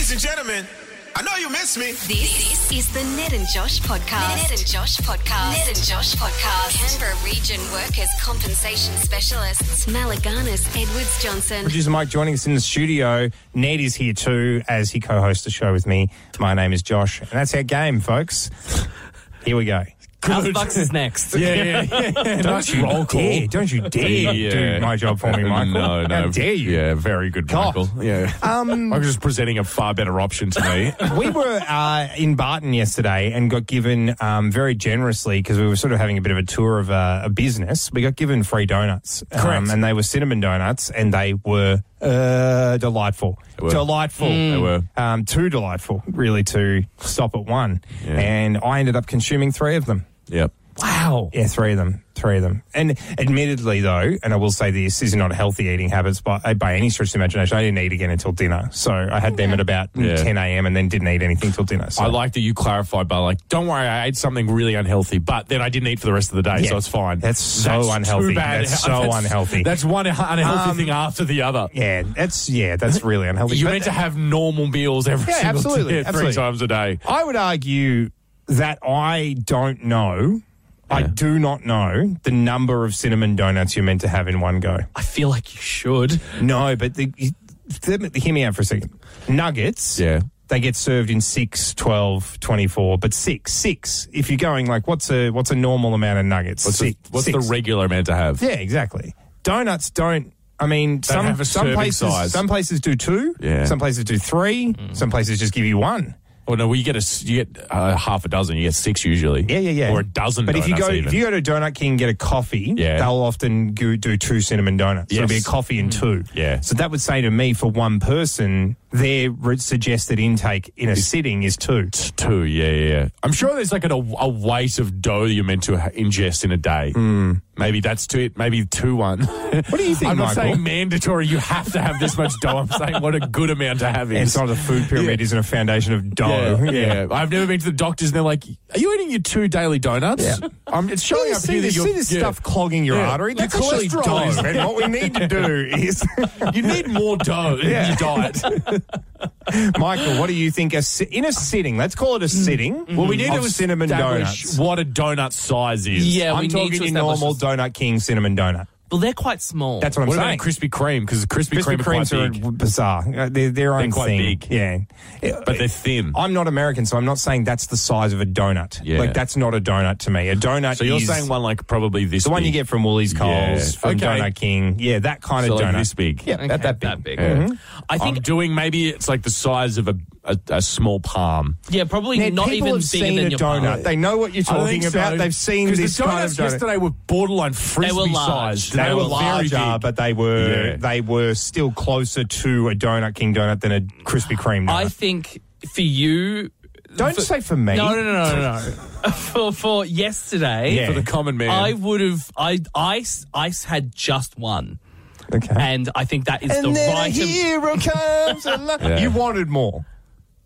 Ladies and gentlemen, I know you miss me. This is the Ned and Josh podcast. Ned and Josh podcast. Ned and Josh podcast. Canberra Region Workers Compensation Specialists. Maliganis Edwards Johnson. Producer Mike joining us in the studio. Ned is here too as he co-hosts the show with me. My name is Josh, and that's our game, folks. Here we go. Bucks is next. Yeah, yeah, yeah. Don't you roll call. dare! Don't you dare Yeah. do my job for me, Michael. No, no. How dare you? Yeah, very good, God. Michael. Yeah. Um, I'm just presenting a far better option to me. we were uh, in Barton yesterday and got given um, very generously because we were sort of having a bit of a tour of uh, a business. We got given free donuts, Um, Correct. and they were cinnamon donuts, and they were uh, delightful, delightful. They were. um, too delightful, really, to stop at one. Yeah. And I ended up consuming three of them. Yep. Wow. Yeah, three of them. Three of them. And admittedly, though, and I will say this, these are not healthy eating habits by, by any stretch of imagination. I didn't eat again until dinner. So I had them at about Yeah. 10 a.m. and then didn't eat anything till dinner. So. I like that you clarified by like, don't worry, I ate something really unhealthy, but then I didn't eat for the rest of the day, Yeah. so it's fine. That's so unhealthy. bad. That's so unhealthy. That's one unhealthy Um, thing after the other. yeah, that's yeah, that's really unhealthy. But meant to have normal meals every Yeah, single absolutely, day, absolutely. three times a day. I would argue that I don't know. I do not know the number of cinnamon donuts you're meant to have in one go. I feel like you should. No, but the, the, hear me out for a second. Nuggets. Yeah. They get served in 6, 12, 24, but 6, 6. If you're going like what's a what's a normal amount of nuggets? What's, six, the, what's six. the regular amount to have? Yeah, exactly. Donuts don't. I mean, some some places size. some places do two. Yeah. Some places do three. Mm. Some places just give you one. Well, no, well, you get a you get uh, half a dozen. You get six usually. Yeah, yeah, yeah. Or a dozen. But if you go even. if you go to Donut King and get a coffee, Yeah. they'll often go, do two cinnamon donuts. So it'll be a coffee and two. Yeah. So that would say to me, for one person, their suggested intake in a sitting is two. Two, yeah, yeah, yeah. I'm sure there's like a, a weight of dough you're meant to ingest in a day. Maybe that's two. Maybe two one. What do you think, I'm not Michael? saying mandatory. You have to have this much dough. I'm saying what a good amount to have is. it's not the food pyramid isn't a foundation of dough. yeah, yeah. I've never been to the doctors and they're like, "Are you eating your two daily donuts?" Yeah. Um, it's showing You up see, here that this, you're see this yeah. stuff clogging your Yeah. artery? That's actually dough. And what we need to do is, You need more dough Yeah. in your diet. Michael, what do you think? A, in a sitting, let's call it a mm. sitting. Mm-hmm. Well, we need of to cinnamon establish donuts. what a donut size is. Yeah, I'm we need talking to your establish normal this. Donut King cinnamon donut. Well, they're quite small. That's what I'm What saying. about Krispy Kreme? Because Krispy, Krispy Kreme are quite are big, bizarre. Uh, They're their own quite thing. big. Yeah, but they're thin. I'm not American, so I'm not saying that's the size of a donut. Yeah. Like that's not a donut to me. A donut. So you're saying one like probably this the one you get from Woolies, Coles, Yeah. from Okay. Donut King. Yeah, that kind So of like donut. this big. Yeah, Okay, that, that big. that big. Yeah. I think, I'm doing maybe it's like the size of a, a, a small palm. yeah, probably Ned, not people even have bigger seen than a your donut. palm. They know what you're I talking think about. so. They've seen 'Cause this the kind donuts of donut. yesterday were borderline frisbee large. sized. They, were very larger, big. but they were Yeah. they were still closer to a Donut King donut than a Krispy Kreme donut. I think for you. Don't for- say for me. No, no, no, no, no. no. for for yesterday, Yeah. for the common man. I would have. I I I had just one, Okay. and I think that is And the then right. a am- hero comes along. Yeah. You wanted more.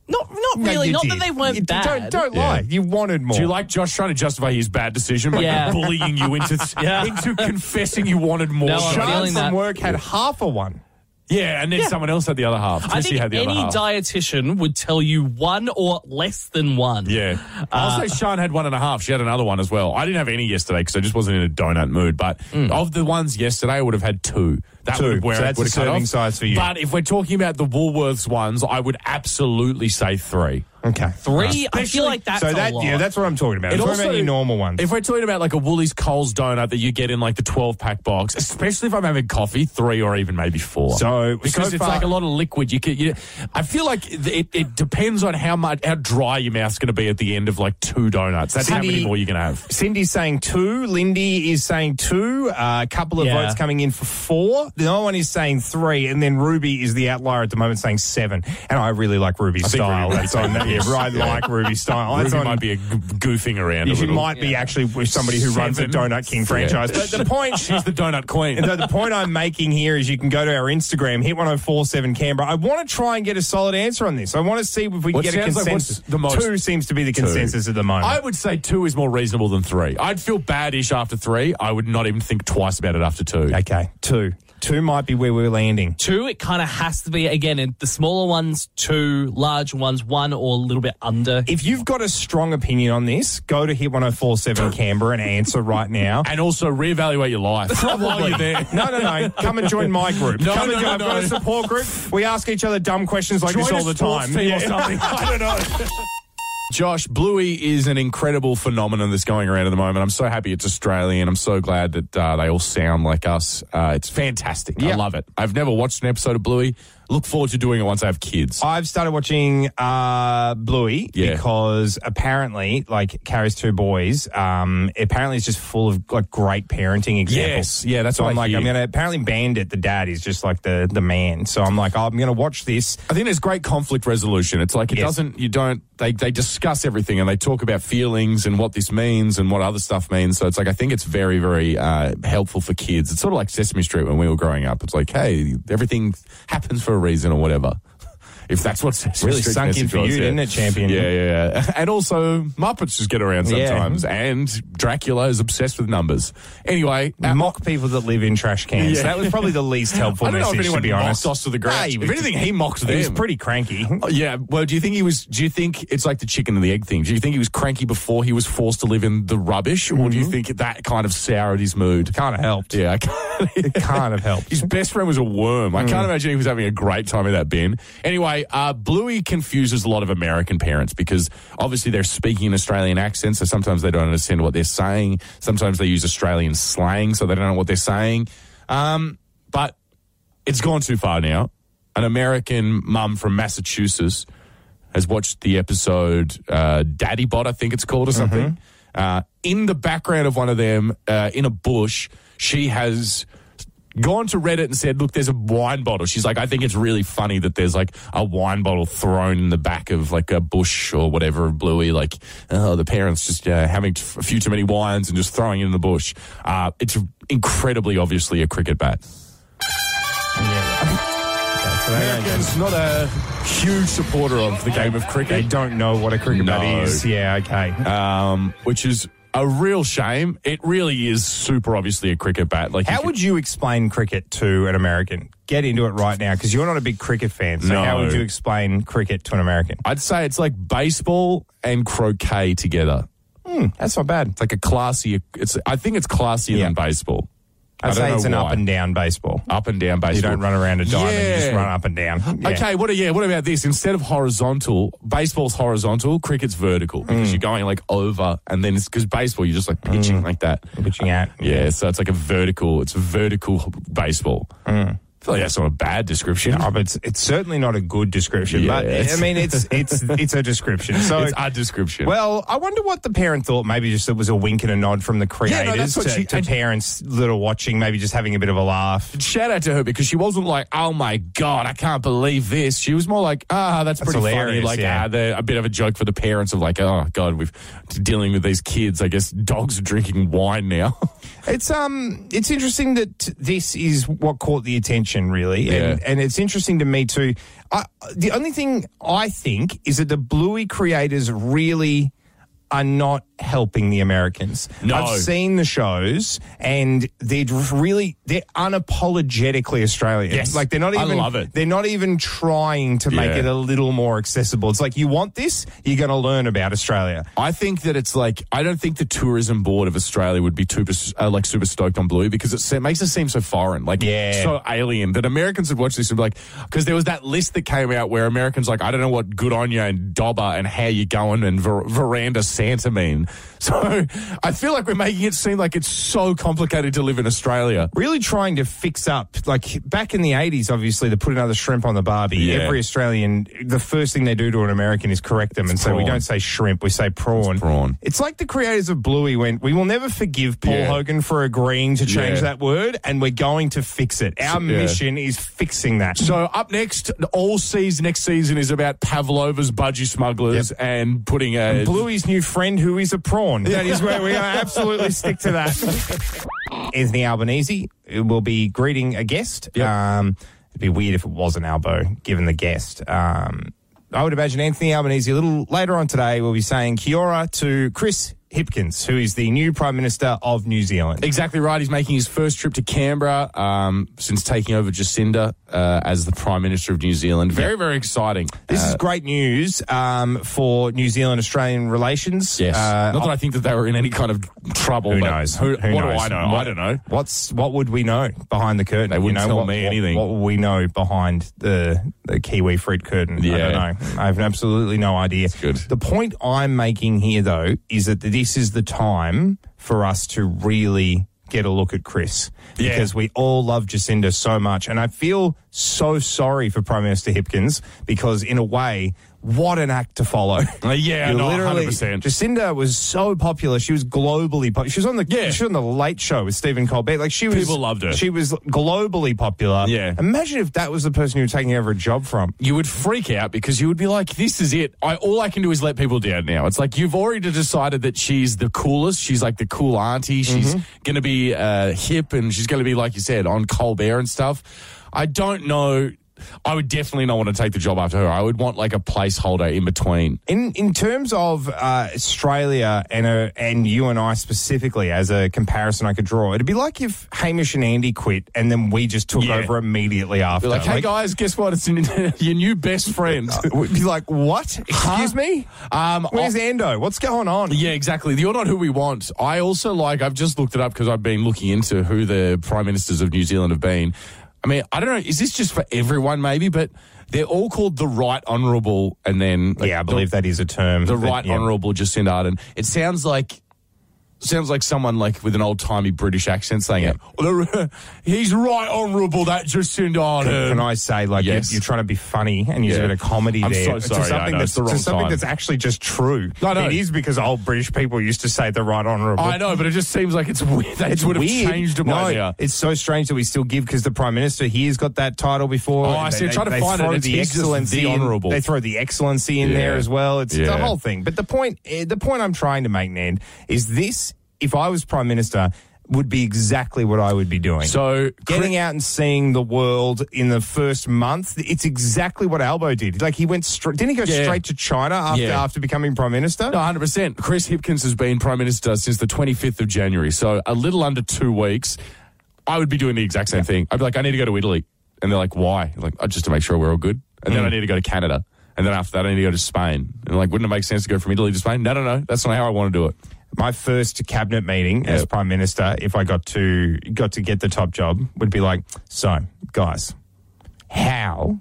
Not not No, really. you not did. that they weren't You- bad. Don't, don't Yeah. lie. You wanted more. Do you like Josh trying to justify his bad decision by Yeah. bullying you into Yeah. into confessing you wanted more? No, I'm sugar? Sean feeling from that. work had half a one. Yeah, and then someone else had the other half. I Chrissy think had the any other half. dietitian would tell you one or less than one. Yeah. Uh, also, Sean had one and a half. She had another one as well. I didn't have any yesterday because I just wasn't in a donut mood. But hmm. of the ones yesterday, I would have had two. That Two. would have where So it that's would a have cut serving off. size for you. But if we're talking about the Woolworths ones, I would absolutely say three. Okay. Three, I feel like that's so a lot. yeah, that's what I'm talking about. It I'm talking also- about your normal ones. If we're talking about like a Woolies Coles donut that you get in like the 12 pack box, especially if I'm having coffee, three or even maybe four. So- because so it's far- like a lot of liquid. You can, you, I feel like it, it depends on how much how dry your mouth's going to be at the end of like two donuts. That's how many more you can have. Cindy's saying two. Lindy is saying two. Uh, a couple of Yeah. votes coming in for four. No one is saying three, and then Ruby is the outlier at the moment, saying seven. And I really like Ruby's I style. Ruby That's on that. Yeah, right. Yeah. Like Ruby's style. That's Ruby on, might be a g- goofing around. a She little. might be actually with somebody who runs a Donut King Yeah. franchise. But the point She's the donut queen. And the, the point I'm making here is you can go to our Instagram, hit 1047 Canberra. I want to try and get a solid answer on this. I want to see if we can What get a sounds like consensus. the most- Two seems to be the consensus at the moment. I would say two is more reasonable than three. I'd feel bad-ish after three. I would not even think twice about it after two. okay, two. Two might be where we're landing. Two, it kind of has to be again. In the smaller ones, two large ones, one or a little bit under. If you've got a strong opinion on this, go to Hit 1047 Canberra and answer right now. And also reevaluate your life. While you're there. No, no, no. Come and join my group. No, Come no, and no, join. I've got a support group. We ask each other dumb questions like this Join all a the sports time. team or Yeah. something. I don't know. Josh, Bluey is an incredible phenomenon that's going around at the moment. I'm so happy it's Australian. I'm so glad that uh, they all sound like us. Uh, it's fantastic. I love it. I've never watched an episode of Bluey. Look forward to doing it once I have kids. I've started watching uh, Bluey Yeah. because apparently, like Carrie's two boys, um, apparently it's just full of like great parenting examples. Yes. Yeah, that's so what I'm I like, hear. I'm gonna apparently Bandit, the dad, is just like the the man. So I'm like, I'm gonna watch this. I think there's great conflict resolution. It's like it Yes. doesn't, you don't, they, they discuss everything and they talk about feelings and what this means and what other stuff means. So it's like, I think it's very, very uh, helpful for kids. It's sort of like Sesame Street when we were growing up. It's like, hey, everything happens for a reason or whatever. If that's what Sesame Really sunk in for was, you, yeah. didn't it, champion? Yeah, yeah, yeah. And also, Muppets just get around Yeah. sometimes. And Dracula is obsessed with numbers. Anyway, uh, mock people that live in trash cans. Yeah. That was probably the least helpful I don't know message, if anyone to be honest. mocked us to the ground. Nah, if anything, he mocked them. He was pretty cranky. Oh, Yeah. Well, do you think he was? Do you think it's like the chicken and the egg thing? Do you think he was cranky before he was forced to live in the rubbish, or do you think that kind of soured his mood? Kind of helped. Yeah, It can't have helped. His best friend was a worm. I can't imagine he was having a great time in that bin. Anyway, uh, Bluey confuses a lot of American parents because obviously they're speaking in Australian accents, so sometimes they don't understand what they're saying. Sometimes they use Australian slang, so they don't know what they're saying. Um, but it's gone too far now. An American mum from Massachusetts has watched the episode uh, Daddy Bot, I think it's called, or something. Uh, in the background of one of them, uh, in a bush, she has gone to Reddit and said, "Look, there's a wine bottle." She's like, "I think it's really funny that there's like a wine bottle thrown in the back of like a bush or whatever Bluey. Like, oh, the parents just uh, having t- a few too many wines and just throwing it in the bush." Uh, it's incredibly obviously a cricket bat. Don't- Americans not a huge supporter of the game of cricket. They don't know what a cricket bat is. Yeah, okay. um, which is a real shame. It really is super obviously a cricket bat. Like, How you would you explain cricket to an American? Get into it right now because you're not a big cricket fan. So No. how would you explain cricket to an American? I'd say it's like baseball and croquet together. Hmm, that's not bad. It's like a classy. It's. I think it's classier Yeah. than baseball. I I'd say it's an why. up and down baseball. up and down baseball. You don't run around a diamond, you just run up and down. Yeah. Okay, what? Yeah, what about this? Instead of horizontal, baseball's horizontal, cricket's vertical Mm. because you're going like over, and then it's because baseball you're just like pitching like that. Pitching out. Yeah, so it's like a vertical. It's a vertical baseball. I feel like that's not a bad description. No, but it's, it's certainly not a good description. Yeah, but I mean, it's it's it's a description. So, it's a description. well, I wonder what the parent thought. Maybe just it was a wink and a nod from the creators that's what to, she- to parents that are watching, maybe just having a bit of a laugh. shout out to her because she wasn't like, "Oh my god, I can't believe this." She was more like, "Ah, that's, That's pretty funny." Like, yeah. ah, they're a bit of a joke for the parents of like, "Oh god, we've dealing with these kids. I guess dogs are drinking wine now." It's um, it's interesting that this is what caught the attention, really, Yeah. and, and it's interesting to me too. I, the only thing I think is that the Bluey creators really are not helping the Americans. No. I've seen the shows, and they're really they're unapologetically Australian. Yes. like they're not even I love it. they're not even trying to make it a little more accessible. It's like you want this, you're going to learn about Australia. I think that it's like I don't think the tourism board of Australia would be super uh, like super stoked on Blue because it se- makes it seem so foreign, like Yeah. so alien that Americans would watch this and be like, because there was that list that came out where Americans like I don't know what good on you and dobber and how you going and ver- veranda Santa mean. So I feel like we're making it seem like it's so complicated to live in Australia. really trying to fix up. Like back in the 80s, obviously, to put another shrimp on the barbie, Yeah. every Australian, the first thing they do to an American is correct them and say, we don't say shrimp, we say prawn. It's prawn. It's like the creators of Bluey went, we will never forgive Paul Yeah. Hogan for agreeing to change Yeah. that word, and we're going to fix it. Our mission is fixing that. So up next, all season next season is about Pavlova's budgie smugglers and putting a Bluey's new friend, who is a prawn. That is where we are. Absolutely stick to that. Anthony Albanese will be greeting a guest. Yep. Um, it'd be weird if it wasn't Albo, given the guest. Um, I would imagine Anthony Albanese a little later on today will be saying Kia ora to Chris Hipkins, who is the new Prime Minister of New Zealand. Exactly right. He's making his first trip to Canberra um, since taking over Jacinda uh, as the Prime Minister of New Zealand. Very, very exciting. This Uh, is great news um, for New Zealand Australian relations. Yes. Uh, Not that I think that they were in any kind of trouble. Who knows? Who, Who what knows? do I know? What- I don't know. What's what would we know behind the curtain? They wouldn't you know, tell what, me what- anything. What, will we know behind the the Kiwi fruit curtain? I don't know. I have absolutely no idea. good. The point I'm making here, though, is that this is the time for us to really get a look at Chris Yeah. because we all love Jacinda so much, and I feel so sorry for Prime Minister Hipkins because, in a way. What an act to follow! Uh, yeah, no, literally, 100%. Jacinda was so popular. She was globally popular. She was on the Yeah. she was on the Late Show with Stephen Colbert. Like she was, People loved her. She was globally popular. Yeah. Imagine if that was the person you were taking over a job from. you would freak out because you would be like, "This is it. I all I can do is let people down now." It's like you've already decided that she's the coolest. She's like the cool auntie. She's going to be uh, hip and she's going to be like you said on Colbert and stuff. I don't know. I would definitely not want to take the job after her. I would want like a placeholder in between. In in terms of uh, Australia and uh, and you and I specifically, as a comparison I could draw, it'd be like if Hamish and Andy quit and then we just took Yeah. over immediately after. Be like, hey guys, guess what? It's your new best friend. We'd be like, what? Excuse me? Um, Where's Ando? What's going on? Yeah, exactly. You're not who we want. I also like, I've just looked it up because I've been looking into who the prime ministers of New Zealand have been. I mean, I don't know, is this just for everyone maybe? But they're all called the Right Honourable and then. like, Yeah, I believe that is a term. The Right yeah. Honourable Jacinda Ardern. It sounds like. Sounds like someone like with an old timey British accent saying it. He's right honourable, that Jacinda Ardern. Can I say, like, Yes. you're, you're trying to be funny and use Yeah. a bit of comedy I'm there so sorry, to something I know, that's it's the wrong to something time. that's actually just true. No, no. It is because old British people used to say the right honourable. I know, but it just seems like it's weird. They It's would have weird. changed it by now. It's so strange that we still give because the prime minister here's got that title before. Oh, I see. Try to find it. throw It's the he's just excellency. the in- honourable. They throw the excellency in there Yeah. as well. It's the Yeah. whole thing. But the point, eh, the point I'm trying to make, Ned, is this: if I was prime minister. Would be exactly what I would be doing. So, getting out and seeing the world in the first month, it's exactly what Albo did. Like he went straight. Didn't he go Yeah. straight to China after Yeah. after becoming prime minister? No, 100%. Chris Hipkins has been Prime Minister since the 25th of January, so a little under two weeks. I would be doing the exact same thing. I'd be like, I need to go to Italy. And they're like, why? Like, "Oh, just to make sure we're all good. And Mm. then I need to go to Canada. And then after that, I need to go to Spain. And like, wouldn't it make sense to go from Italy to Spain? No, no, no. That's not how I want to do it. My first cabinet meeting as prime minister, if I got to got to get the top job, would be like, so guys, how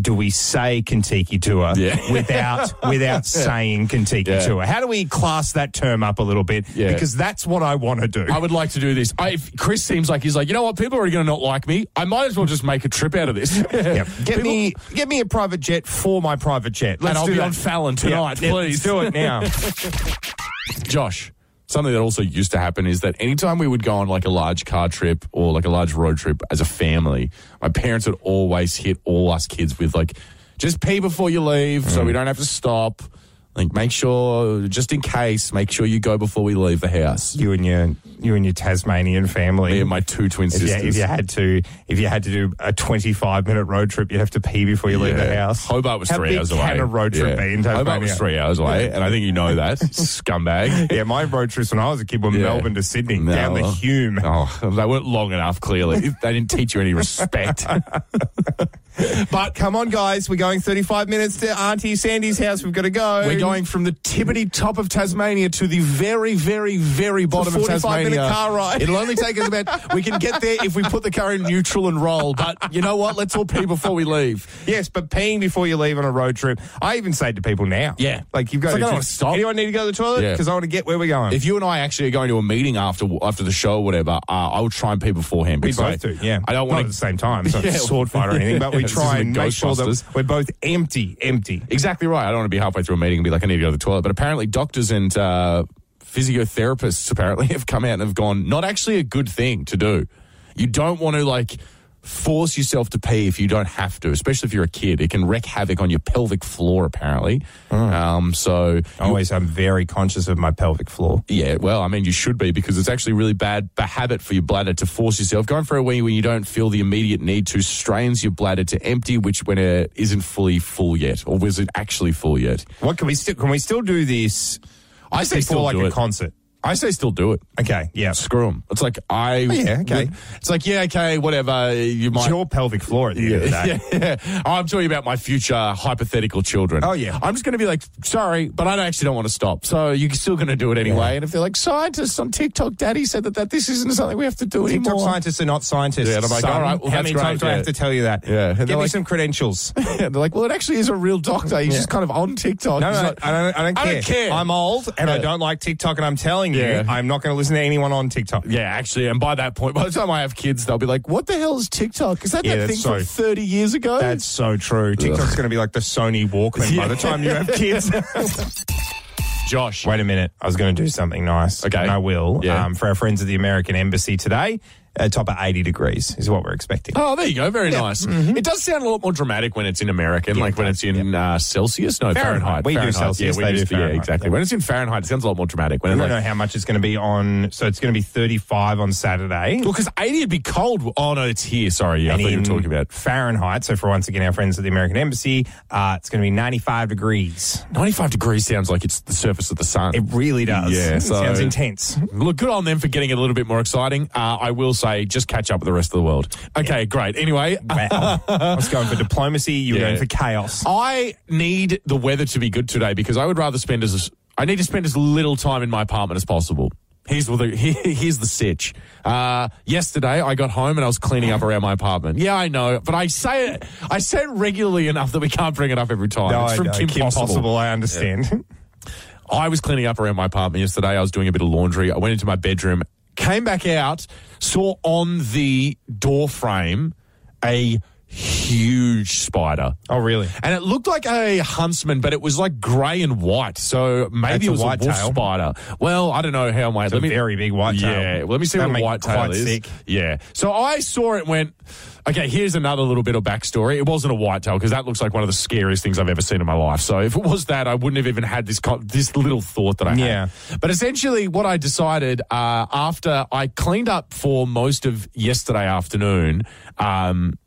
do we say Kentucky tour Yeah. without without saying Kentucky Yeah. tour? How do we class that term up a little bit? Yeah. Because that's what I want to do. I would like to do this. I, if Chris seems like he's like, you know what? People are going to not like me. I might as well just make a trip out of this. Yep. Get People- me get me a private jet for my private jet. Let's and I'll do be that. on Fallon tonight, Yep. please. Let's do it now. Josh, something that also used to happen is that anytime we would go on like a large car trip or like a large road trip as a family, my parents would always hit all us kids with like, just pee before you leave so we mm. don't have to stop. Like, make sure, just in case, make sure you go before we leave the house. you and your you and your Tasmanian family. Me and my two twin If you, sisters. if you had to, if you had to do a twenty-five minute road trip, you'd have to pee before you leave the house. Hobart was How three hours away. Can a road trip Yeah. be in Tasmania? Hobart was three hours away, and I think you know that scumbag. Yeah, my road trips when I was a kid were Yeah. Melbourne to Sydney, No. down the Hume. Oh, they weren't long enough. Clearly, they didn't teach you any respect. But come on, guys, we're going thirty-five minutes to Auntie Sandy's house. We've got to go. We're going from the tippity top of Tasmania to the very, very, very bottom of 45 Tasmania. minute car ride. It'll only take us about. We can get there if we put the car in neutral and roll. But you know what? Let's all pee before we leave. Yes, but peeing before you leave on a road trip. I even say to people now. Yeah. like you've got It's to like, wanna stop. Anyone need to go to the toilet? Yeah. Because I want to get where we're going. If you and I actually are going to a meeting after after the show or whatever, uh, I will try and pee beforehand. we because I- both do, yeah. I don't want at the same time. It's Yeah. a sword fight or anything, but we Try and make sure that we're both empty, empty. Exactly right. I don't want to be halfway through a meeting and be like, I need to go to the toilet. But apparently, doctors and uh, physiotherapists apparently have come out and have gone, not actually a good thing to do. You don't want to like force yourself to pee if you don't have to, especially if you're a kid. It can wreak havoc on your pelvic floor, apparently. Um, so, Always, I'm very conscious of my pelvic floor. yeah, well, I mean, you should be because it's actually really bad habit for your bladder to force yourself. Going for a wee when you don't feel the immediate need to strains your bladder to empty, which when it isn't fully full yet, or was it actually full yet? What can we still? Can we still do this? I say before still like a it. concert. I say still do it. Okay, yeah. Screw them. It's like I. Oh, yeah, okay. It's like yeah, okay, whatever. You It's might. your pelvic floor at the end of the day. Yeah, yeah. I'm talking about my future hypothetical children. Oh, yeah. I'm just going to be like, sorry, but I actually don't want to stop. So you're still going to do it anyway. And if they're like, scientists on TikTok, Daddy said that, that this isn't something we have to do TikTok anymore. scientists are not scientists. Yeah, I'm like, son. all right, well, How many great, times do I have to tell you that? Yeah, and Give me like- some credentials. they're like, well, it actually is a real doctor. He's just kind of on TikTok. No, no, like- I don't, I don't care. I don't care. I'm old and I don't like TikTok, and I'm telling you, Yeah. I'm not going to listen to anyone on TikTok. Yeah, actually, and by that point, by the time I have kids, they'll be like, "What the hell is TikTok? Is that Yeah, that that's thing from thirty years ago?" That's so true. TikTok's going to be like the Sony Walkman by the time you have kids. Josh. Wait a minute. I was going to do something nice. Okay. And I will. Yeah. Um, for our friends at the American Embassy today, a top of 80 degrees is what we're expecting. Oh, there you go. Very nice. Mm-hmm. It does sound a lot more dramatic when it's in American, like when it's in uh, Celsius. No, Fahrenheit. Fahrenheit. We do Fahrenheit. Celsius, Yeah, we they do, do yeah, Fahrenheit. exactly. Yeah. When it's in Fahrenheit, it sounds a lot more dramatic. When I don't like, know how much it's going to be on. So it's going to be 35 on Saturday. well, because 80 would be cold. Oh, no, it's here. Sorry. Yeah, I thought you were talking about Fahrenheit. So for once again, our friends at the American Embassy, uh, it's going to be 95 degrees. 95 degrees sounds like it's the surface of the sun. It really does. Yeah, It so- sounds intense. Look, good on them for getting it a little bit more exciting. Uh, I will say, just catch up with the rest of the world. Okay, great. Anyway, Wow. I was going for diplomacy. You were Yeah. going for chaos. I need the weather to be good today because I would rather spend as I need to spend as little time in my apartment as possible. Here's the here's the sitch. Uh, yesterday, I got home and I was cleaning up around my apartment. Yeah, I know, but I say it I say it regularly enough that we can't bring it up every time. No, it's from know. Kim, Possible. I understand. I was cleaning up around my apartment yesterday. I was doing a bit of laundry. I went into my bedroom, came back out, saw on the door frame a huge spider. Oh, really? And it looked like a huntsman, but it was like grey and white. So maybe That's it a white a, wolf whitetail. spider. Well, I don't know how my a very big whitetail. Yeah, well, let me see That'd what a make whitetail quite is. sick. Yeah. So I saw it and went. Okay, here's another little bit of backstory. It wasn't a white tail because that looks like one of the scariest things I've ever seen in my life. So if it was that, I wouldn't have even had this co- this little thought that I Yeah. had. But essentially, what I decided uh, after I cleaned up for most of yesterday afternoon. Um,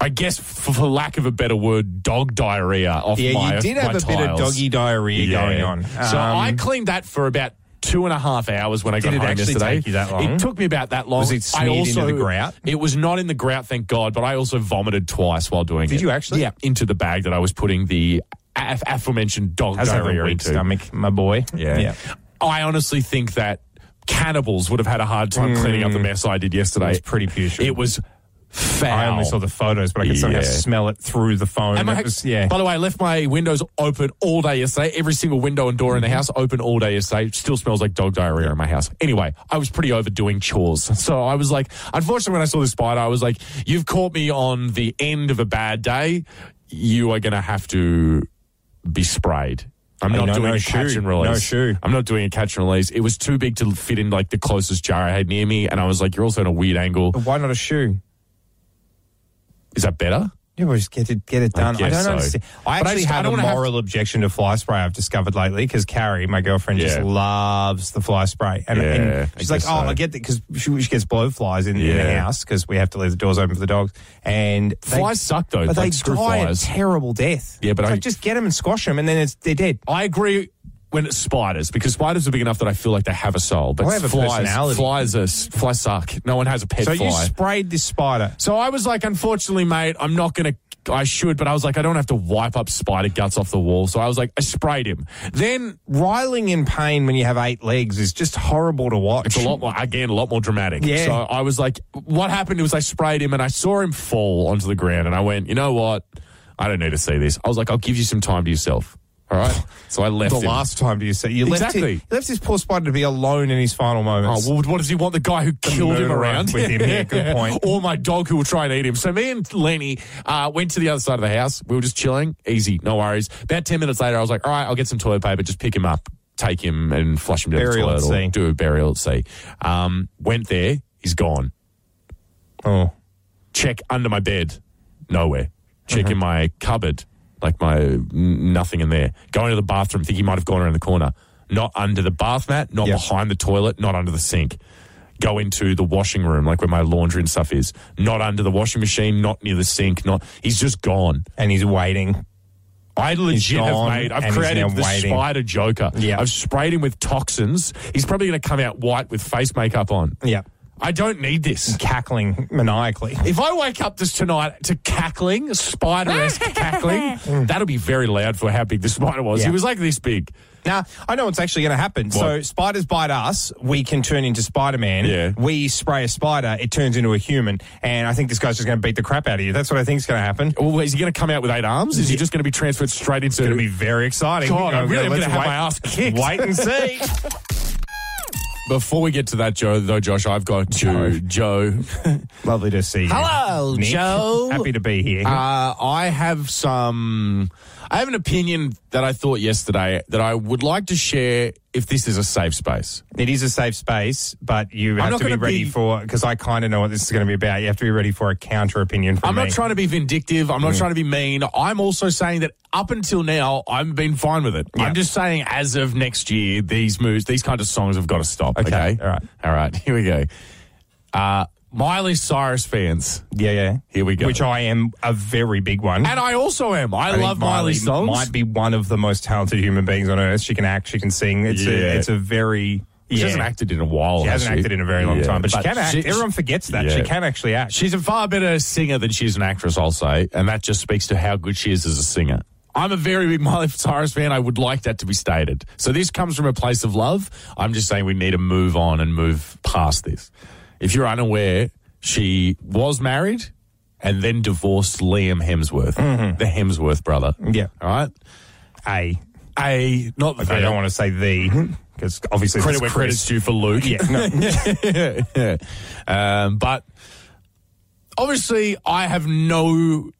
I guess, for, for lack of a better word, dog diarrhea off Yeah, my you did have a bit of doggy diarrhea Yeah. going on. so Um, I cleaned that for about two and a half hours when I got Did it home actually yesterday. take you that long? It took me about that long. Was it I also, into the grout? It was not in the grout, thank God, but I also vomited twice while doing it. Did you actually? Yeah, into the bag that I was putting the aff- aforementioned dog has diarrhea into. stomach, my boy. Yeah. I honestly think that cannibals would have had a hard time cleaning up the mess I did yesterday. Mm. It was pretty putrid. It was foul. I only saw the photos, but I could somehow Yeah. smell it through the phone. My- It was- yeah. By the way, I left my windows open all day yesterday. Every single window and door in the mm-hmm. house open all day yesterday. Still smells like dog diarrhea in my house. Anyway, I was pretty overdoing chores. So I was like, unfortunately, when I saw this spider, I was like, you've caught me on the end of a bad day. You are going to have to be sprayed. I'm not no- doing no a catch and release. No shoe. I'm not doing a catch and release. It was too big to fit in like the closest jar I had near me. And I was like, you're also in a weird angle. Why not a shoe? Is that better? Yeah, well, just get it, get it done. I, guess don't so. understand. I But I actually just- have don't a have- moral objection to fly spray. I've discovered lately because Carrie, my girlfriend, just loves the fly spray, and, Yeah, and she's like, "Oh, so. I get that," because she, she gets blowflies in, in the house because we have to leave the doors open for the dogs. And they- Flies suck though. but like they die flies. a terrible death. Yeah, but I- like, just get them and squash them, and then it's they're dead. I agree when it's spiders because spiders are big enough that I feel like they have a soul. But They have a flies, personality. flies are flies suck. No one has a pet So fly. you sprayed this spider. so I was like, unfortunately, mate, I'm not gonna. I should, but I was like, I don't have to wipe up spider guts off the wall. So I was like, I sprayed him. Then Riling in pain when you have eight legs is just horrible to watch. it's a lot more, again, a lot more dramatic. Yeah. So I was like, what happened was I sprayed him and I saw him fall onto the ground and I went, you know what? I don't need to see this. I was like, I'll give you some time to yourself. All right. So I left the him. last time do you say you left, him, you left this poor spider to be alone in his final moments. Oh, well, what does he want? The guy who killed him around with him, yeah, good point. or my dog who will try and eat him. So me and Lenny uh, went to the other side of the house. We were just chilling. Easy, no worries. About 10 minutes later, I was like, all right, I'll get some toilet paper, just pick him up, take him and flush him down Burial the at toilet or do a burial at sea. Um, went there. He's gone. oh, Check under my bed. Nowhere. Check in my cupboard. Like my nothing in there. Going to the bathroom. Think he might have gone around the corner. Not under the bath mat. Not Yep. behind the toilet. Not under the sink. Go into the washing room, like where my laundry and stuff is. Not under the washing machine. Not near the sink. Not. He's just gone. and he's waiting. I legit have made. I've created the waiting. spider Joker. Yeah. I've sprayed him with toxins. He's probably going to come out white with face makeup on. Yeah. I don't need this. Cackling maniacally. If I wake up this tonight to cackling, spider esque cackling, that'll be very loud for how big the spider was. Yeah. He was like this big. Now, I know what's actually going to happen. So, spiders bite us, we can turn into Spider Man. Yeah. We spray a spider, it turns into a human. And I think this guy's just going to beat the crap out of you. That's what I think is going to happen. It's Well, is he going to come out with eight arms? Is he just going to be transferred straight into? It's going to be very exciting. God, I I'm really am let's going to have wait- my ass kicked. Wait and see. Before we get to that, Joe, though, Josh, I've got Joe. Joe. Lovely to see you. Hello, Nick. Joe. Happy to be here. Uh, I have some. I have an opinion that I thought yesterday that I would like to share if this is a safe space. it is a safe space, but you have to be ready be- for, because I kind of know what this is going to be about. You have to be ready for a counter opinion from I'm me. not trying to be vindictive. I'm not trying to be mean. I'm also saying that up until now, I've been fine with it. Yeah. I'm just saying, as of next year, these moves, these kind of songs have got to stop. Okay. Okay, all right. All right. Here we go. Uh, Miley Cyrus fans. Yeah, yeah. Here we go. Which I am a very big one. And I also am. I, think love Miley songs. Might be one of the most talented human beings on earth. She can act, she can sing. It's Yeah. a, it's a very. She yeah. hasn't acted in a while. She has hasn't acted in a very long Yeah. time, but, she can act. she- Everyone forgets that Yeah. she can actually act. She's a far better singer than she's an actress, I'll say, and that just speaks to how good she is as a singer. I'm a very big Miley Cyrus fan. I would like that to be stated. So this comes from a place of love. I'm just saying we need to move on and move past this. If you're unaware, she was married and then divorced Liam Hemsworth, the Hemsworth brother. Yeah. All right. a. A not the I don't want to say the because obviously credit where credit's due for Luke. Yeah, no. yeah. Um, but obviously, I have no.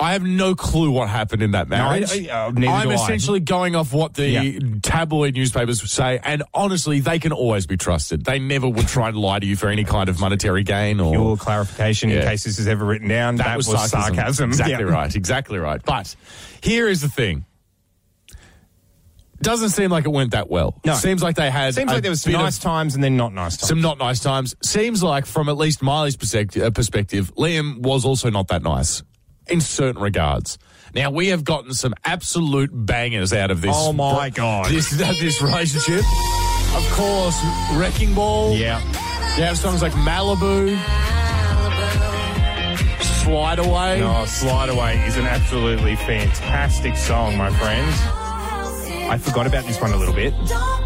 I have no clue what happened in that marriage. I- uh, neither I'm do I. essentially going off what the Yeah. tabloid newspapers would say, and honestly, they can always be trusted. They never would try and lie to you for any kind of monetary gain or Your clarification, in case this is ever written down, that, was, sarcasm. Exactly Yeah. right. Exactly right. But here is the thing. Doesn't seem like it went that well. No. Seems like they had. Seems like there was some nice times and then not nice times. some not nice times. Seems like, from at least Miley's perspective, uh, perspective, Liam was also not that nice in certain regards. Now we have gotten some absolute bangers out of this. Oh, my God. This this relationship. Of course, Wrecking Ball. yeah. You have songs like Malibu, Slide Away. Oh, Slide Away is an absolutely fantastic song, my friend. I forgot about this one a little bit.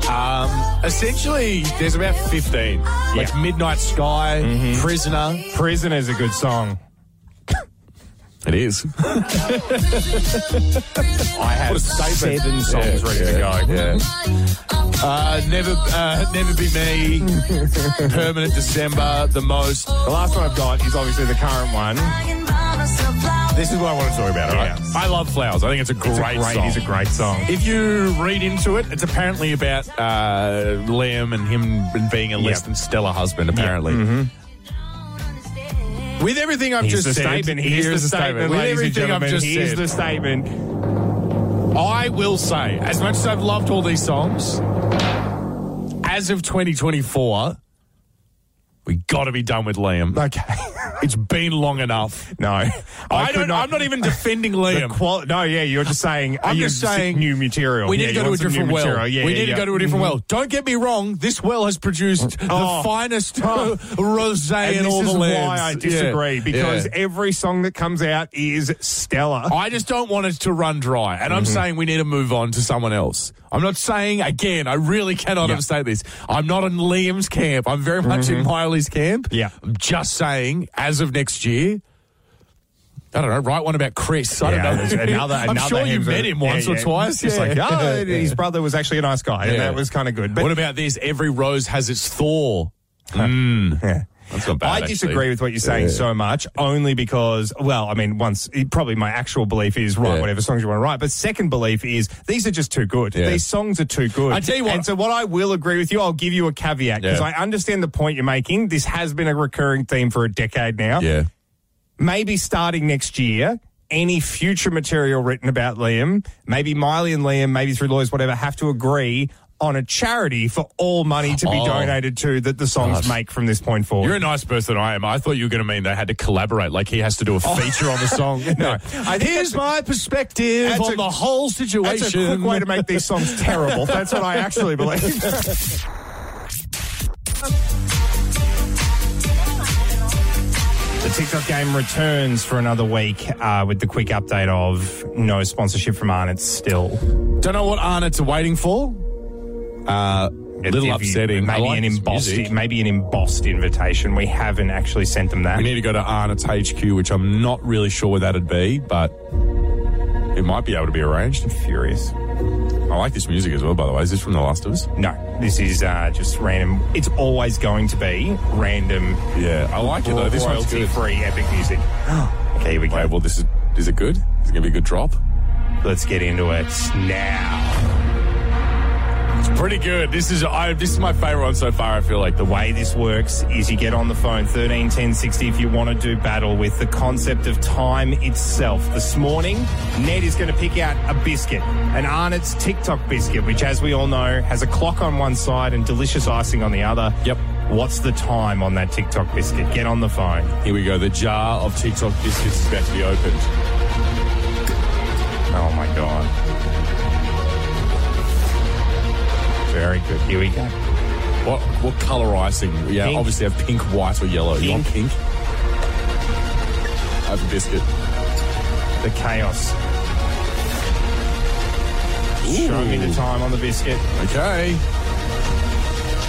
Um, essentially, there's about 15. Like Yeah. Midnight Sky, Mm-hmm. Prisoner. Prisoner's a good song. It is. I have seven songs ready to go. Yeah. Uh, never, uh, never be me. Permanent December, the most. The last one I've got is obviously the current one. This is what I want to talk about, all right? I love flowers. I think it's a great, It's a great, song. it's a great song. if you read into it, it's apparently about uh, Liam and him being a less Yep. than stellar husband. Apparently, with everything I've Here's just said, statement. Here's, the statement, With everything I've just Here's said, the statement. I will say, as much as I've loved all these songs, as of 2024, we got to be done with Liam. Okay. It's been long enough. no. I, I, don't. I'm not even defending Liam. quali- no, yeah, you're just saying. I'm just saying new material. We need Yeah, to go to a want some new different well. material. Yeah, we yeah, need yeah. to go to a different Mhm. well. Don't get me wrong. This well has produced Oh. the finest Oh. rosé And in this all is the lands. why I disagree because every song that comes out is stellar. I just don't want it to run dry. And Mm-hmm. I'm saying we need to move on to someone else. I'm not saying, again, I really cannot Yeah. overstate this. I'm not in Liam's camp. I'm very much in Miley's camp. Mm-hmm. Yeah. I'm just saying, as of next year, I don't know, write one about Chris. I Yeah, don't know. another, I'm another sure you met him once yeah, or yeah. twice. Just like, oh, Yeah. his brother was actually a nice guy, and that was kind of good. But what about this? Every rose has its Thor. Mm. Yeah. That's not bad. I disagree with what you're saying so much, only because, well, I mean, once probably my actual belief is write Yeah. whatever songs you want to write, but second belief is these are just too good. Yeah. These songs are too good. I tell you what- and so what I will agree with you, I'll give you a caveat because Yeah. I understand the point you're making. This has been a recurring theme for a decade now. Yeah. maybe starting next year, any future material written about Liam, maybe Miley and Liam, maybe through lawyers, whatever, have to agree on a charity for all money to be Oh. donated to that the songs Gosh. make from this point forward. You're a nice person, I am. I thought you were going to mean they had to collaborate, like he has to do a feature on the song. No. I think Here's my perspective on a- the whole situation. That's a quick way to make these songs terrible. That's what I actually believe. The TikTok game returns for another week uh, with the quick update of no sponsorship from Arnott still. Don't know what Arnott's are waiting for. Uh, a little If upsetting. Maybe an embossed, music. maybe an embossed invitation. We haven't actually sent them that. We need to go to Arnott's HQ, which I'm not really sure where that'd be, but it might be able to be arranged. I'm Furious. I like this music as well, by the way. Is this from The Last of Us? No, this is uh, just random. It's always going to be random, Yeah, I like it though. This one's good. royalty-free epic music. okay, here we go. Wait, well, this is is it good? Is it gonna be a good drop? Let's get into it now. It's pretty good. This is I, this is my favorite one so far. I feel like The way this works is you get on the phone 13 10 60 if you want to do battle with the concept of time itself. This morning, Ned is going to pick out a biscuit, an Arnott's TikTok biscuit, which, as we all know, has a clock on one side and delicious icing on the other. Yep. What's the time on that TikTok biscuit? Get on the phone. Here we go. The jar of TikTok biscuits is about to be opened. Oh my God. Very good. Here we go. What what color icing? Yeah, Pink. obviously have pink, white, or yellow. You want pink? I have a biscuit. The chaos. Show me the time on the biscuit. Okay.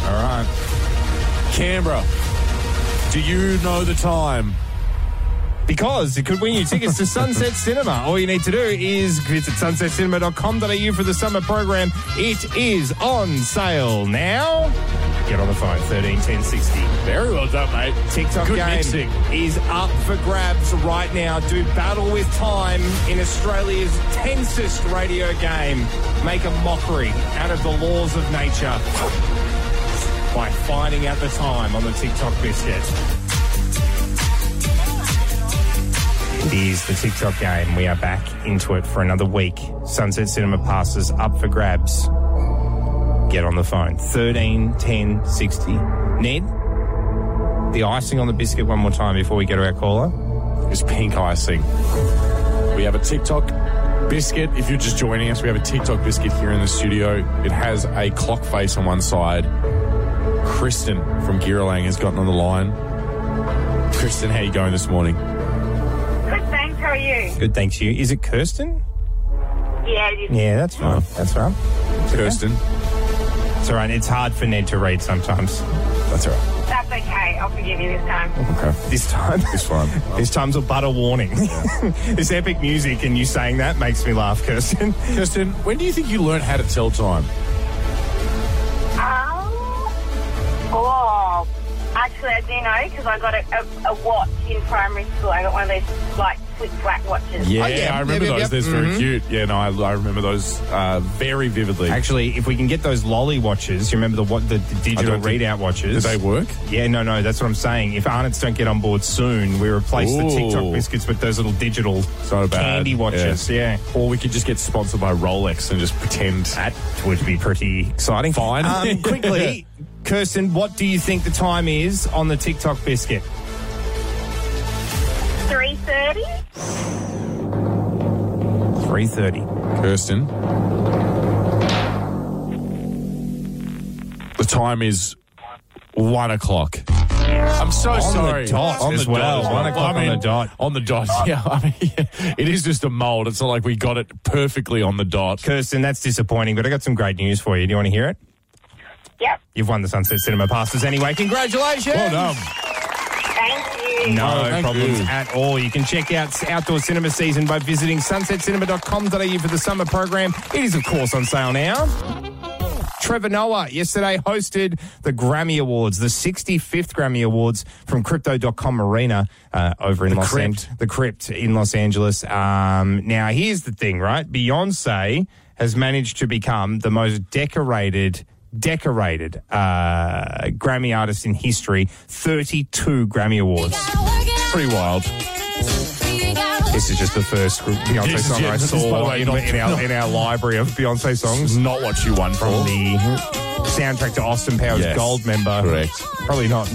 All right. Canberra. Do you know the time? Because it could win you tickets to Sunset Cinema. All you need to do is visit sunsetcinema.com.au for the summer program. It is on sale now. Get on the phone, 13 10 60. Very well done, mate. TikTok Good game mixing. is up for grabs right now. Do battle with time in Australia's tensest radio game. Make a mockery out of the laws of nature by finding out the time on the TikTok biscuit. It is the TikTok game. We are back into it for another week. Sunset Cinema passes up for grabs. Get on the phone. 13 10 60. Ned, the icing on the biscuit one more time before we go to our caller. Is pink icing. We have a TikTok biscuit. If you're just joining us, we have a TikTok biscuit here in the studio. It has a clock face on one side. Kristen from Giralang has gotten on the line. Kristen, how you going this morning? Good, thanks. Are you? Good, thanks you. Is it Kirsten? Yeah, it is. Yeah, that's right. That's right. Kirsten. It's all right. It's hard for Ned to read sometimes. That's all right. That's okay. I'll forgive you this time. Okay. This time. It's fine. This time's a butter warning. this epic music and you saying that makes me laugh, Kirsten. Kirsten, when do you think you learned how to tell time? Um, oh, actually, I do know because I got a, a, a watch in primary school. I got one of those like Flik Flak watches. Yeah, Oh, yeah. I remember Yep, yep, those. yep. They're very Mhm. cute. Yeah, no, I, I remember those uh, very vividly. Actually, if we can get those lolly watches, you remember the what the, the digital don't think- readout do watches? they work? Yeah, no, no, that's what I'm saying. If Arnott's don't get on board soon, we replace the Ooh. TikTok biscuits with those little digital not bad. candy watches. Yeah. Or we could just get sponsored by Rolex and just pretend. That would be pretty exciting. Fine. Um, quickly, Kirsten, what do you think the time is on the TikTok biscuit? Three thirty. 3.30. Kirsten. The time is one o'clock. I'm so the sorry. dot on as the well. dot. One o'clock on the dot. On the dot. Yeah, I mean, it is just a mold. It's not like we got it perfectly on the dot. Kirsten, that's disappointing, but I got some great news for you. Do you want to hear it? Yep. You've won the Sunset Cinema passes anyway. Congratulations! Well done. Thank you. No Oh, problems you. at all. You can check out outdoor cinema season by visiting sunsetcinema.com.au for the summer program. It is, of course, on sale now. Trevor Noah yesterday hosted the Grammy Awards, the 65th Grammy Awards from Crypto.com Arena uh, over in The Los Crypt. Angeles. The Crypt in Los Angeles. Um, now, here's the thing, right? Beyonce has managed to become the most decorated decorated uh, Grammy artist in history, 32 Grammy Awards. Pretty wild. This is just the first Beyonce This song I this is, by the saw way, in, not- in our, in our library of Beyonce songs. Not what you won From for. the soundtrack to Austin Powers Yes, Gold member. correct. Probably not.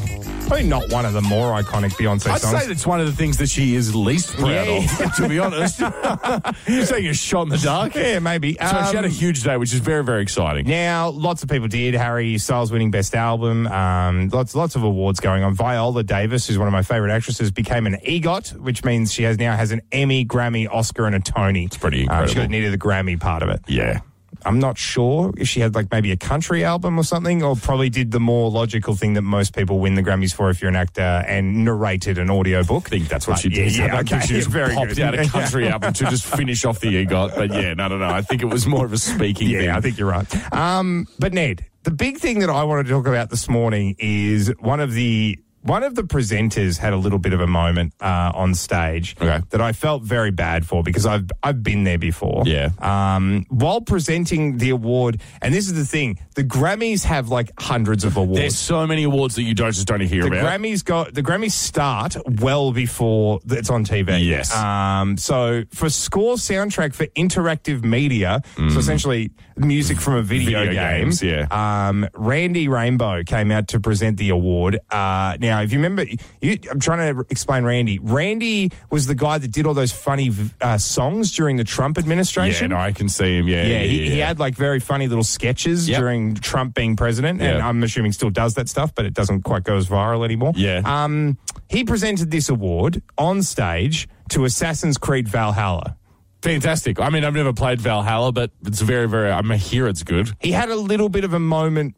Probably not one of the more iconic Beyonce I'd songs. say that's one of the things that she is least proud of, to be honest. You're saying a shot in the dark. yeah, maybe. So she had a Um, huge day, which is very, very exciting. Now, lots of people did. Harry Styles winning Best Album. Um, lots, lots of awards going on. Viola Davis, who's one of my favorite actresses, became an EGOT, which means she has now has an Emmy, Grammy, Oscar, and a Tony. It's pretty she incredible. got needed the Grammy part of it. Yeah. I'm not sure if she had like maybe a country album or something, or probably did the more logical thing that most people win the Grammys for if you're an actor and narrated an audiobook. I think that's what But she did. Yeah, I don't okay. think she just very popped good. out a country album to just finish off the EGOT. But yeah, no, no, no. I think it was more of a speaking thing. Yeah, I think you're right. Um, but Ned, the big thing that I wanted to talk about this morning is one of the one of the presenters had a little bit of a moment uh, on stage Okay. that I felt very bad for because I've I've been there before. Yeah. Um, while presenting the award, and this is the thing, the Grammys have like hundreds of awards. There's so many awards that you don't just don't hear the about. Grammys go. The Grammys start well before it's on TV. Yes. Um. So for score soundtrack for interactive media, so essentially music from a video, Mm. Video game. games, yeah. Um. Randy Rainbow came out to present the award. Uh. Now, if you remember, you, I'm trying to explain Randy. Randy was the guy that did all those funny uh, songs during the Trump administration. yeah, no, I can see him. Yeah, Yeah, yeah, he, he had like very funny little sketches Yep. during Trump being president, and Yeah. I'm assuming still does that stuff, but it doesn't quite go as viral anymore. Yeah. Um, he presented this award on stage to Assassin's Creed Valhalla. Fantastic. I mean, I've never played Valhalla, but it's very, very. I mean, here it's good. He had a little bit of a moment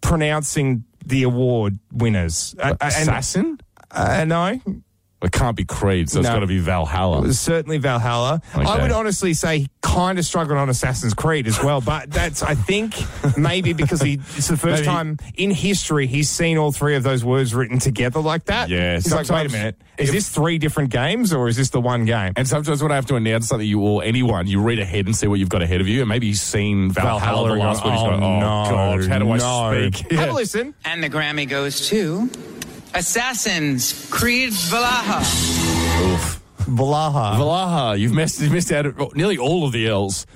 pronouncing the award winners. Uh, uh, and- Assassin? uh, no, It can't be Creed, so it's No. got to be Valhalla. It was certainly Valhalla. I Okay. would honestly say he kind of struggled on Assassin's Creed as well, but that's I think maybe because he it's the first Maybe- time in history he's seen all three of those words written together like that. Yeah, he's like, wait a sometimes minute, is if- this three different games or is this the one game? And sometimes when I have to announce something, you or anyone, you read ahead and see what you've got ahead of you, and maybe you've seen Valhalla, the and last you're one. like, He's oh, going, oh, God, how do I no. speak? Have Yeah. a listen. And the Grammy goes to Assassin's Creed Valhalla. Valaha. Valaha, you've missed, you've missed out nearly all of the L's.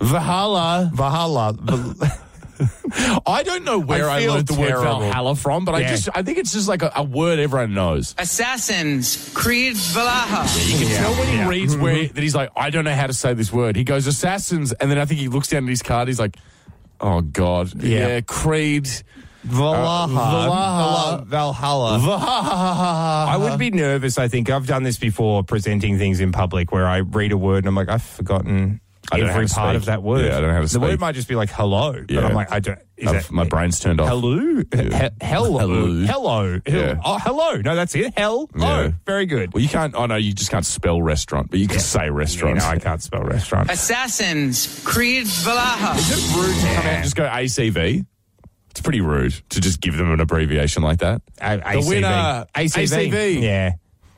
Valhalla. Valhalla. I don't know where I I, learned the word. Valhalla from, but I just I think it's just like a, a word everyone knows. Assassin's Creed Valhalla. You can Yeah, tell when he yeah. reads where mm-hmm. that he's like, I don't know how to say this word. He goes assassins, and then I think he looks down at his card. He's like, Oh God, Yeah. yeah, Creed, Valaha. Uh, Valaha. Valhalla. Valhalla. I would be nervous. I think I've done this before, presenting things in public, where I read a word and I'm like, I've forgotten I don't know every how to part speak. of that word. Yeah, I don't know how to the word might just be like hello, but Yeah. I'm like, I don't. Is that, my brain's turned off. Hello, He- hello, Hello. hello, Yeah. oh, hello. No, that's it. Hello, Yeah. very good. Well, you can't. Oh no, you just can't spell restaurant, but you can say You restaurant. know, I can't spell restaurant. Assassin's Creed Valhalla. Is it rude to come out and just go ACV? It's pretty rude to just give them an abbreviation like that. A- the ACV. winner, ACV. ACV. Yeah,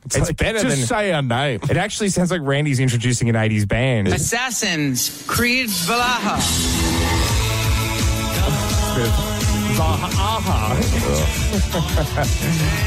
it's, like, better just than. say our name. it actually sounds like Randy's introducing an '80s band. Assassin's Creed Valhalla. Vaha.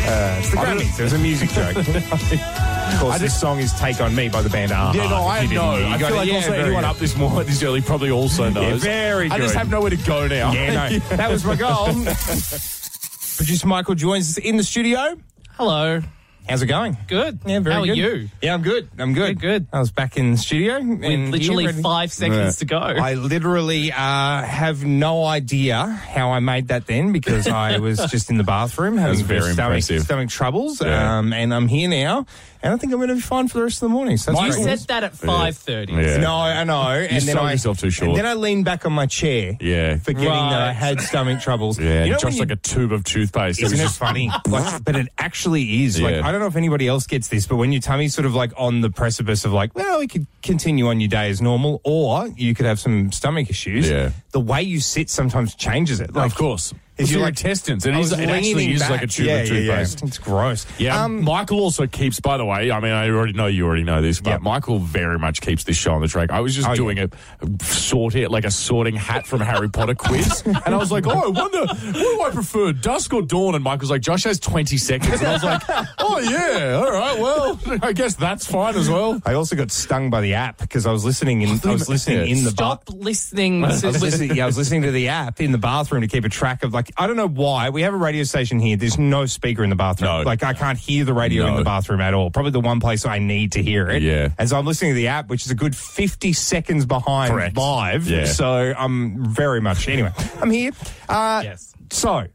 uh, it's the Grammys. It was a music joke. of course, this song is "Take on Me" by the band a-ha. Yeah, no, I you didn't know. hear, you I got feel it. like Yeah, also very anyone good. up this morning, this early probably also knows. very Good. I just have nowhere to go now. Yeah, no, that was my goal. Producer Michael joins us in the studio. Hello. How's it going? Good. Yeah, very How good. How are you? Yeah, I'm good. I'm good. Good, good. I was back in the studio. With literally here, five seconds to go. I literally uh, have no idea how I made that then because I was just in the bathroom having very stomach, stomach troubles. Yeah. Um, and I'm here now, and I think I'm going to be fine for the rest of the morning. So that's you said news. that at five thirty. Yeah. No, I know. And then sold I yourself too short. And then I leaned back on my chair, Yeah. forgetting that I had stomach troubles. Yeah, you know just like you- a tube of toothpaste. isn't it funny? Like, but it actually is. Like, don't know if anybody else gets this, but when your tummy's sort of like on the precipice of like, well, we could continue on your day as normal, or you could have some stomach issues. Yeah. The way you sit sometimes changes it. Like, of course. Is your you intestines. and I is- it actually leaning is like a tube yeah, of yeah, yeah. toothpaste. It's gross. Yeah, Um, Michael also keeps. By the way, I mean, I already know you already know this, but Yep. Michael very much keeps this show on the track. I was just Oh, doing a sorting, like a sorting hat from Harry Potter quiz, and I was like, oh, I wonder what do I prefer, dusk or dawn? And Michael's like, Josh has twenty seconds, and I was like, oh yeah, all right, well, I guess that's fine as well. I also got stung by the app because I was listening in. I was listening Yeah. in the Stop bath. listening. I was, listening, yeah, I was listening to the app in the bathroom to keep a track of like I don't know why we have a radio station here. There's no speaker in the bathroom. No. Like I can't hear the radio in the bathroom at all. Probably the one place I need to hear it. Yeah. And so I'm listening to the app, which is a good 50 seconds behind Correct. live. Yeah. So I'm very much anyway. I'm here. Uh, Yes. So.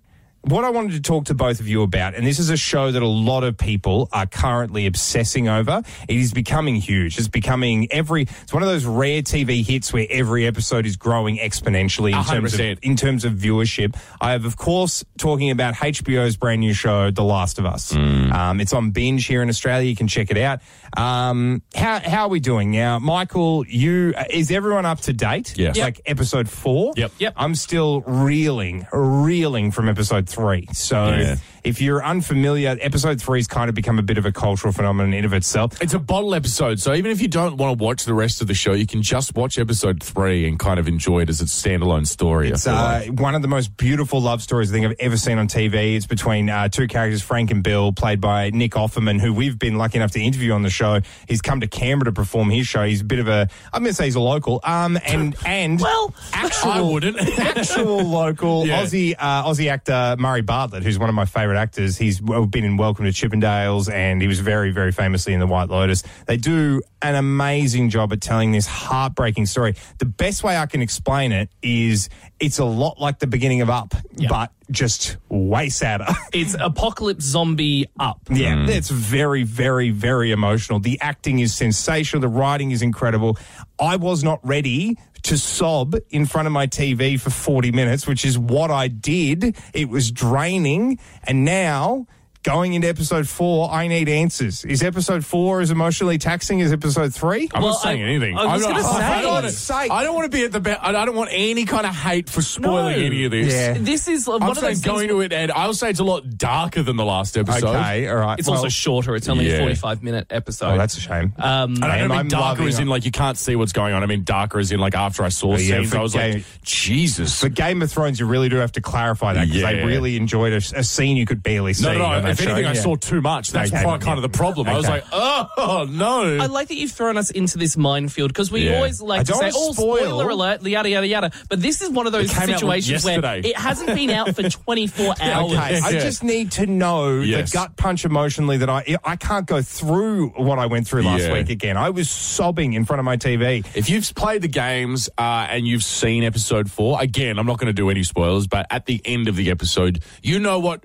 What I wanted to talk to both of you about, and this is a show that a lot of people are currently obsessing over. It is becoming huge. It's becoming every. It's one of those rare TV hits where every episode is growing exponentially in terms of in terms of viewership. I have, of course, talking about HBO's brand new show, The Last of Us. Mm. Um, it's on binge here in Australia. You can check it out. Um, how how are we doing now, Michael? You uh, is everyone up to date? Yes. Yep. Like episode four. Yep. Yep. I'm still reeling, reeling from episode three. So Yeah. If you're unfamiliar, episode three's kind of become a bit of a cultural phenomenon in of itself. It's a bottle episode, so even if you don't want to watch the rest of the show, you can just watch episode three and kind of enjoy it as a standalone story. It's uh, like. one of the most beautiful love stories I think I've ever seen on TV. It's between uh, two characters, Frank and Bill, played by Nick Offerman, who we've been lucky enough to interview on the show. He's come to Canberra to perform his show. He's a bit of a, I'm going to say he's a local, um, and and Well, actual, I wouldn't. actual local Yeah. Aussie uh, Aussie actor Murray Bartlett, who's one of my favourite actors. He's been in Welcome to Chippendales, and he was very very famously in The White Lotus. They do an amazing job at telling this heartbreaking story. The best way I can explain it is it's a lot like the beginning of Up, but just way sadder. it's apocalypse zombie up. Yeah, hmm. it's very, very, very emotional. The acting is sensational. The writing is incredible. I was not ready to sob in front of my TV for 40 minutes, which is what I did. It was draining. And now. Going into episode four, I need answers. Is episode four as emotionally taxing as episode three? I'm Well, not saying I- anything. I was I'm gonna not- say- I don't, want For to, sake. I don't want to be at the. Be- I don't want any kind of hate for spoiling No. any of this. Yeah. This is one I'm of saying those going things. to it, and I'll say it's a lot darker than the last episode. Okay, all right. It's Well, also shorter. It's only Yeah. a 45 minute episode. Oh, that's a shame. Um, And I don't I'm mean darker loving as in like you can't see what's going on. I mean darker as in like after I saw yeah, scenes, I was Game- like, Jesus. For Game of Thrones, you really do have to clarify that because I Yeah. really enjoyed a, a scene you could barely see. no, no, no. That If show. anything, I Yeah. saw too much. That's Okay, quite kind of the problem. I was like, oh no. I like that you've thrown us into this minefield because we Yeah. always like to don't say, wanna "Oh, spoil." spoiler alert!" Yada yada yada. But this is one of those It came out situations where it hasn't been out for 24 hours. Okay, I just need to know Yes. the gut punch emotionally that I I can't go through what I went through last Yeah. week again. I was sobbing in front of my TV. If you've played the games uh, and you've seen episode four, again, I'm not going to do any spoilers, but at the end of the episode, you know what,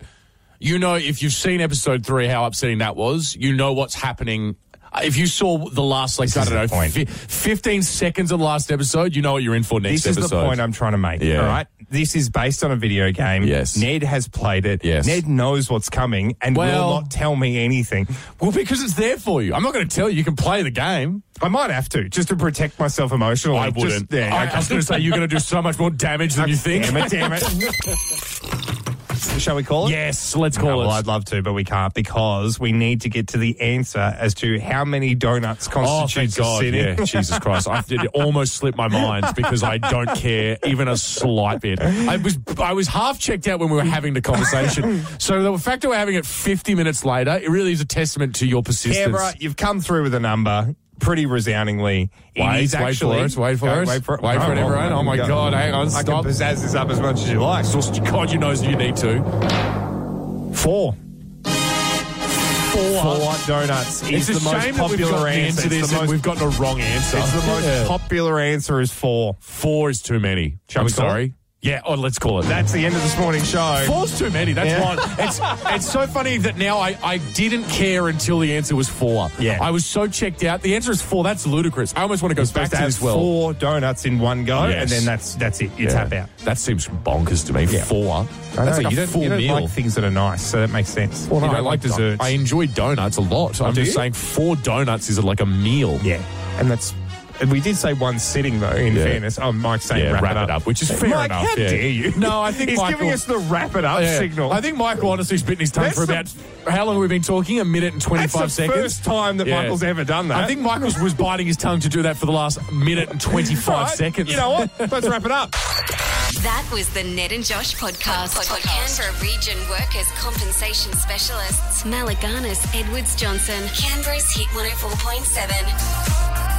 you know, if you've seen episode three, how upsetting that was, you know what's happening. Uh, If you saw the last, like, This I don't know, fi- 15 seconds of the last episode, you know what you're in for next This is episode. the point I'm trying to make. Yeah. All right, this is based on a video game. Yes. Ned has played it. Yes. Ned knows what's coming and Well- will not tell me anything. well, because it's there for you. I'm not going to tell you. You can play the game. I might have to just to protect myself emotionally. I wouldn't. yeah, I. I was going to say you're going to do so much more damage than you think. Damn it! Damn it! Shall we call it? Yes, let's No, call well, it. I'd love to, but we can't because we need to get to the answer as to how many donuts Oh, thank constitutes a God! sitting. Yeah, Jesus Christ! I did it almost slipped my mind because I don't care even a slight bit. I was I was half checked out when we were having the conversation. So the fact that we're having it 50 minutes later, it really is a testament to your persistence. Canberra, you've come through with a number pretty resoundingly. It Wait, is wait for actually, it, wait for Go, it. Wait for. Wait for it, everyone. Oh, oh my go. God, hang on, I stop. can pizzazz this up as much as you like. God, you knows you need to. Four. Four. Four donuts is the most shame that we've popular answer. into this It's the and most, we've gotten a wrong answer. it's the most Yeah. popular answer is four. Four is too many. Shall I'm sorry. Yeah, oh, let's call it. That's the end of this morning's show. Four's too many. That's Yeah. one. It's it's so funny that now I, I didn't care until the answer was four. Yeah. I was so checked out. The answer is four. That's ludicrous. I almost want to go back to to this well. four donuts in one go, Yes. and then that's that's it. You Yeah. tap out. That seems bonkers to me. Four. I That's know, like you a don't, you don't like things that are nice, so that makes sense. well, no, you I like desserts. I enjoy donuts a lot. Oh, I'm just you? saying four donuts is like a meal. yeah, and that's And we did say one sitting though. In Yeah. fairness, oh, Mike's saying Yeah, wrap, wrap it it up. up, which is fair Mike, enough, How yeah. dare you? No, I think he's Michael- giving us the wrap it up Yeah. signal. I think Michael honestly spit in his tongue That's for the- about how long have we been talking? A minute and twenty five That's the seconds. first time that Yeah. Michael's ever done that. I think Michael was biting his tongue to do that for the last minute and twenty five Right, seconds. You know what? Let's wrap it up. That was the Ned and Josh podcast, for Canberra Region Workers Compensation Specialists, Maliganis Edwards Johnson, Canberra's Hit 104.7.